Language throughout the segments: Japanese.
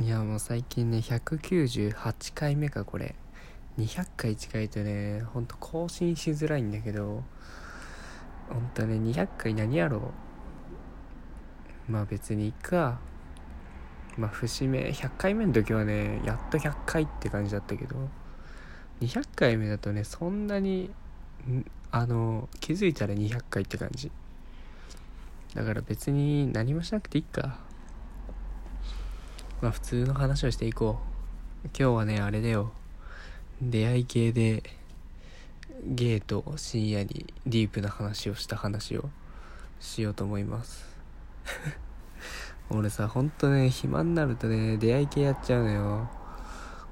いやもう最近ね198回目かこれ。200回近いとねほんと更新しづらいんだけど。ほんとね200回何やろう。まあ別にいっか。まあ節目100回目の時はねやっと100回って感じだったけど。200回目だとねそんなにあの気づいたら200回って感じ。だから別に何もしなくていいか。まあ普通の話をしていこう。今日はねあれだよ。出会い系でゲイと深夜にディープな話をした話をしようと思います。俺さほんとね暇になるとね出会い系やっちゃうのよ。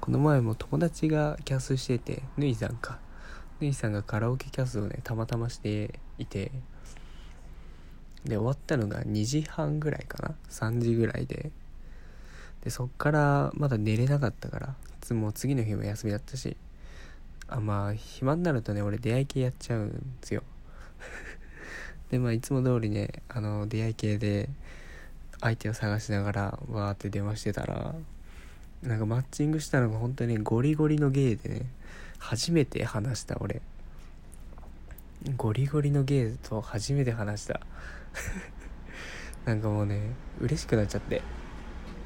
この前も友達がキャスしててぬいさんか。ぬいさんがカラオケキャスをねたまたましていて。で終わったのが2時半ぐらいかな。3時ぐらいで。でそっからまだ寝れなかったからもう次の日も休みだったしあまあ暇になるとね俺出会い系やっちゃうんですよ。でまあいつも通りねあの出会い系で相手を探しながらわーって電話してたらなんかマッチングしたのが本当にゴリゴリのゲイでね初めて話した俺。ゴリゴリのゲイと初めて話した。なんかもうね嬉しくなっちゃって。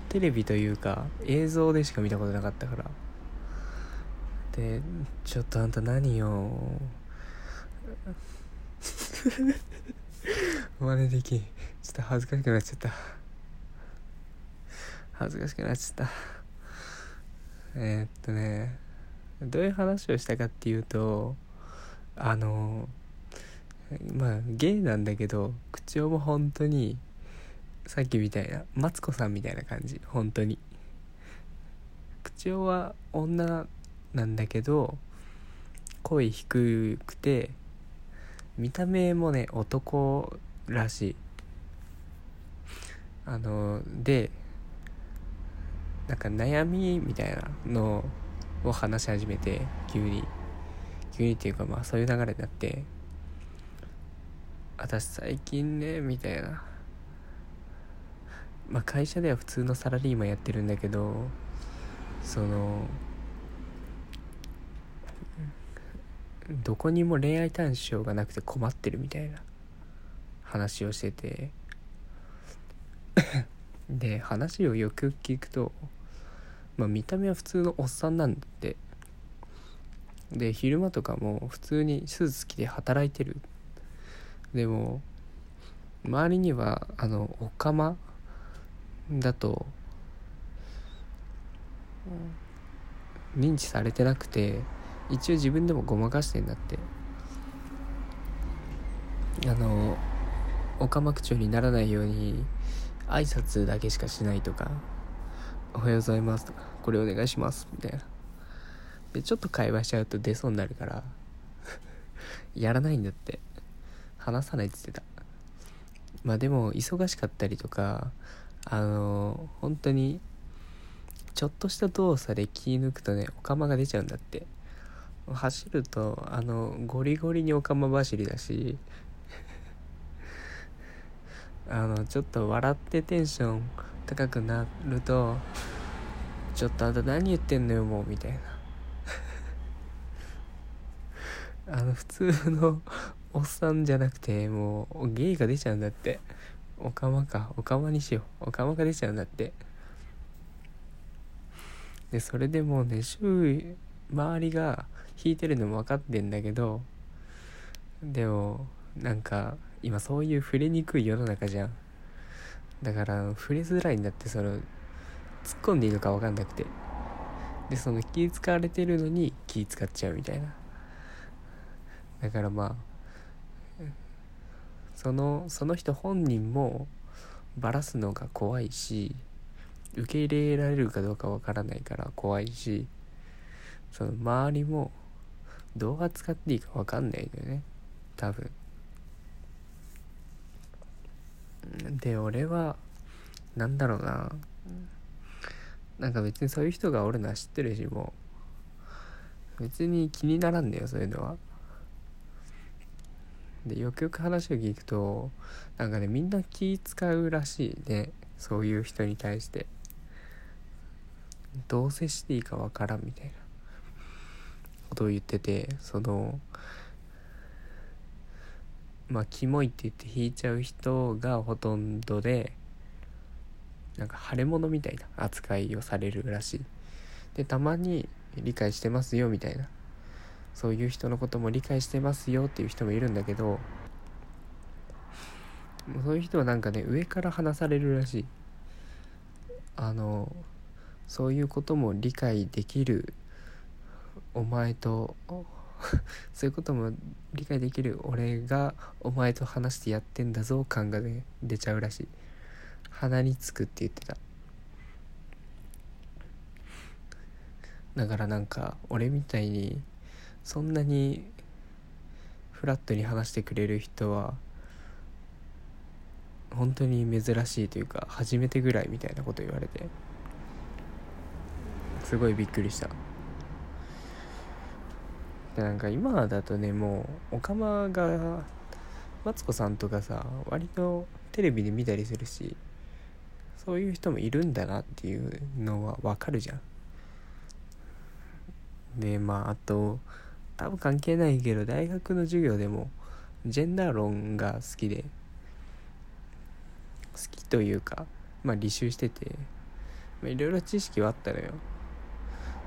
テレビというか映像でしか見たことなかったから。でちょっとあんた何よ 真似できちょっと恥ずかしくなっちゃった。恥ずかしくなっちゃった。えー、っとねどういう話をしたかっていうとあのまあゲイなんだけど口調も本当にさっきみたいなマツコさんみたいな感じ。本当に。口調は女なんだけど声低くて見た目もね男らしい。あのでなんか悩みみたいなのを話し始めて急に。急にっていうかまあそういう流れになって私最近ねみたいなまあ会社では普通のサラリーマンやってるんだけどそのどこにも恋愛対象がなくて困ってるみたいな話をしてて。で話をよく聞くとまあ見た目は普通のおっさんなんだって。で昼間とかも普通にスーツ着て働いてる。でも周りにはあのオカマだと認知されてなくて一応自分でもごまかしてんだって。あのオカマ口調にならないように挨拶だけしかしないとか「おはようございます」とか「これお願いします」みたいな。でちょっと会話しちゃうと出そうになるから やらないんだって。話さないって言ってた。まあでも忙しかったりとかあの本当にちょっとした動作で気抜くとねお釜が出ちゃうんだって。走るとあのゴリゴリにお釜走りだし あのちょっと笑ってテンション高くなるとちょっとあんた何言ってんのよもうみたいな。あの普通のおっさんじゃなくてもうゲイが出ちゃうんだって。おかまか。おかまにしよう。おかまが出ちゃうんだって。でそれでもうね周囲周りが引いてるのも分かってんだけどでもなんか今そういう触れにくい世の中じゃん。だから触れづらいんだってその突っ込んでいいのか分かんなくて。でその気使われてるのに気使っちゃうみたいな。だからまあそのその人本人もバラすのが怖いし受け入れられるかどうかわからないから怖いしその周りもどう扱っていいか分かんないんだよね。多分。で俺はなんだろうな。なんか別にそういう人がおるのは知ってるしもう別に気にならんだよそういうのは。でよくよく話を聞くとなんかねみんな気使うらしいね。そういう人に対して。どう接していいかわからんみたいな。ことを言っててそのまあキモいって言って引いちゃう人がほとんどでなんか腫れ物みたいな扱いをされるらしい。でたまに理解してますよみたいな。そういう人のことも理解してますよっていう人もいるんだけどそういう人はなんかね上から話されるらしい。あのそういうことも理解できるお前と そういうことも理解できる俺がお前と話してやってんだぞ感がね出ちゃうらしい。鼻につくって言ってた。だからなんか俺みたいにそんなにフラットに話してくれる人は本当に珍しいというか初めてぐらいみたいなこと言われてすごいびっくりした。でなんか今だとねもうオカマがマツコさんとかさ割とテレビで見たりするしそういう人もいるんだなっていうのはわかるじゃん。でまああと多分関係ないけど大学の授業でもジェンダー論が好きで好きというかまあ履修してていろいろ知識はあったのよ。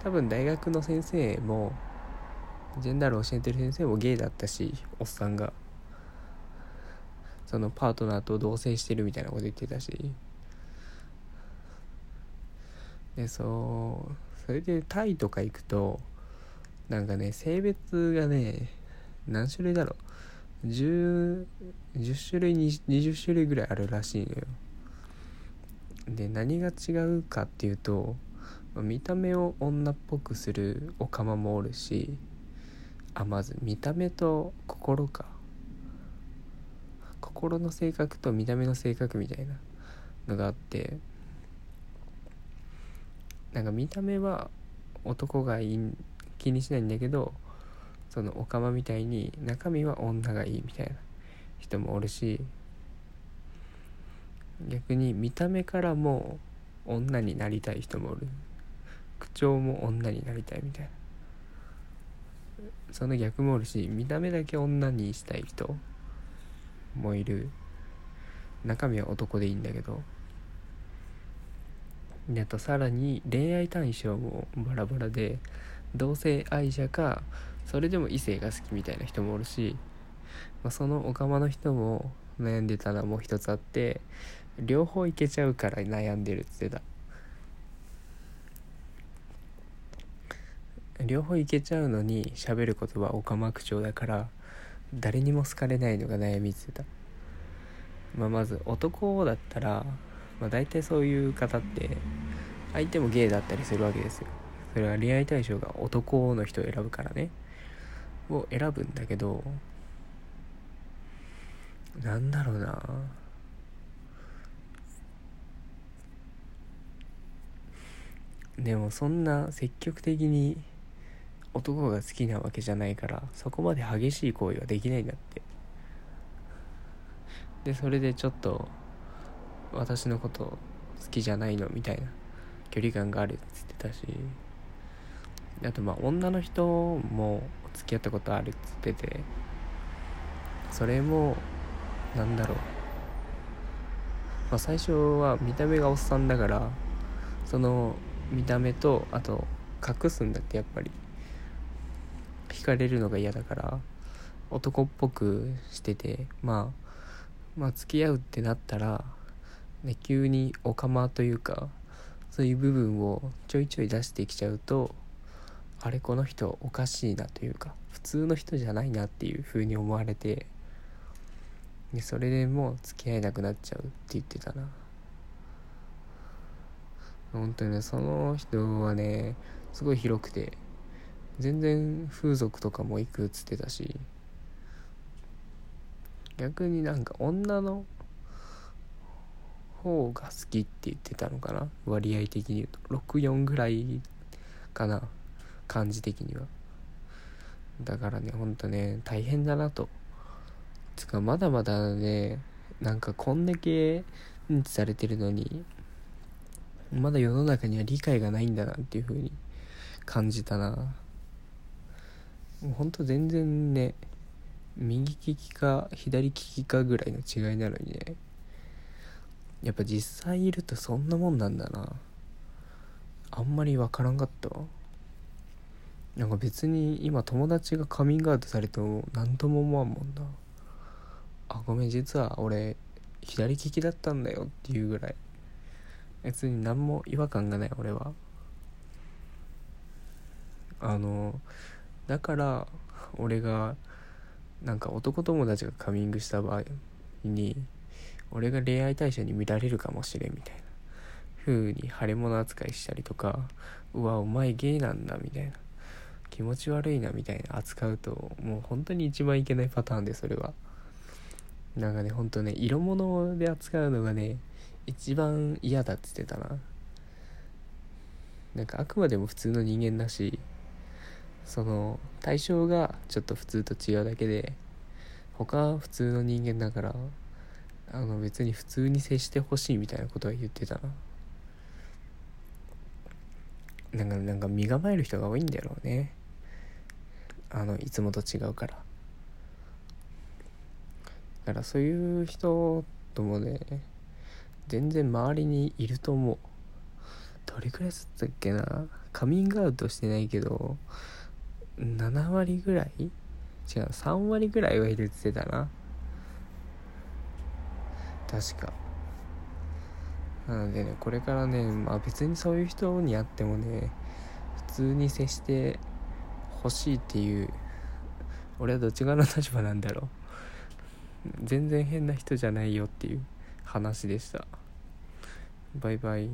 多分大学の先生もジェンダール教えてる先生もゲイだったしおっさんが。そのパートナーと同棲してるみたいなこと言ってたし。でそうそれでタイとか行くとなんかね性別がね何種類だろう。10, 10種類20種類ぐらいあるらしいのよ。で何が違うかっていうと見た目を女っぽくするオカマもおるしあまず見た目と心か。心の性格と見た目の性格みたいなのがあってなんか見た目は男がいい気にしないんだけどそのオカマみたいに中身は女がいいみたいな人もおるし逆に見た目からも女になりたい人もおる。口調も女になりたいみたいな。その逆もおるし見た目だけ女にしたい人もいる。中身は男でいいんだけど。であとさらに恋愛対象もバラバラで同性愛者かそれでも異性が好きみたいな人もおるし、まあ、そのオカマの人も悩んでたのもう一つあって両方いけちゃうから悩んでるって言ってた。両方いけちゃうのに喋る言葉オカマ口調だから誰にも好かれないのが悩みって言ってた、まあ、まず男だったら、まあ、大体そういう方って相手もゲイだったりするわけですよ。それは恋愛対象が男の人を選ぶからね。を選ぶんだけどなんだろうな。でもそんな積極的に男が好きなわけじゃないからそこまで激しい行為はできないんだって。でそれでちょっと私のこと好きじゃないのみたいな距離感があるっつってたし。あとまあ女の人も付き合ったことあるっつっててそれもなんだろう、まあ、最初は見た目がおっさんだからその見た目とあと隠すんだってやっぱり。惹かれるのが嫌だから男っぽくしててまあまあ付き合うってなったら、ね、急にオカマというかそういう部分をちょいちょい出してきちゃうとあれこの人おかしいなというか普通の人じゃないなっていう風に思われてでそれでもう付き合えなくなっちゃうって言ってたな。本当にねその人はねすごい広くて全然風俗とかも行くっつってたし逆になんか女の方が好きって言ってたのかな？割合的に言うと。64ぐらいかな。感じ的には。だからねほんとね大変だなと。つかまだまだねなんかこんだけ認知されてるのにまだ世の中には理解がないんだなっていう風に感じたな。もうほんと全然ね右利きか左利きかぐらいの違いなのにねやっぱ実際いるとそんなもんなんだな。あんまり分からんかったわ。なんか別に今友達がカミングアウトされても何とも思わんもんな。あごめん実は俺左利きだったんだよっていうぐらい。別に何も違和感がない俺は。あのだから俺がなんか男友達がカミングした場合に俺が恋愛対象に見られるかもしれんみたいな。風に腫れ物扱いしたりとかうわお前ゲイなんだみたいな。気持ち悪いなみたいな扱うともう本当に一番いけないパターンでそれは。なんかねほんとね色物で扱うのがね一番嫌だっつってたな。なんかあくまでも普通の人間だしその対象がちょっと普通と違うだけで他は普通の人間だからあの別に普通に接してほしいみたいなことは言ってたな。なんかなんか身構える人が多いんだろうね。あのいつもと違うから。だからそういう人ともね全然周りにいると思う。どれくらいだったっけな。カミングアウトしてないけど7割ぐらい？違う3割ぐらいはいるって言ってたな。確か。なのでねこれからねまあ別にそういう人に会ってもね普通に接して欲しいっていう。俺はどっち側の立場なんだろう。全然変な人じゃないよっていう話でした。バイバイ。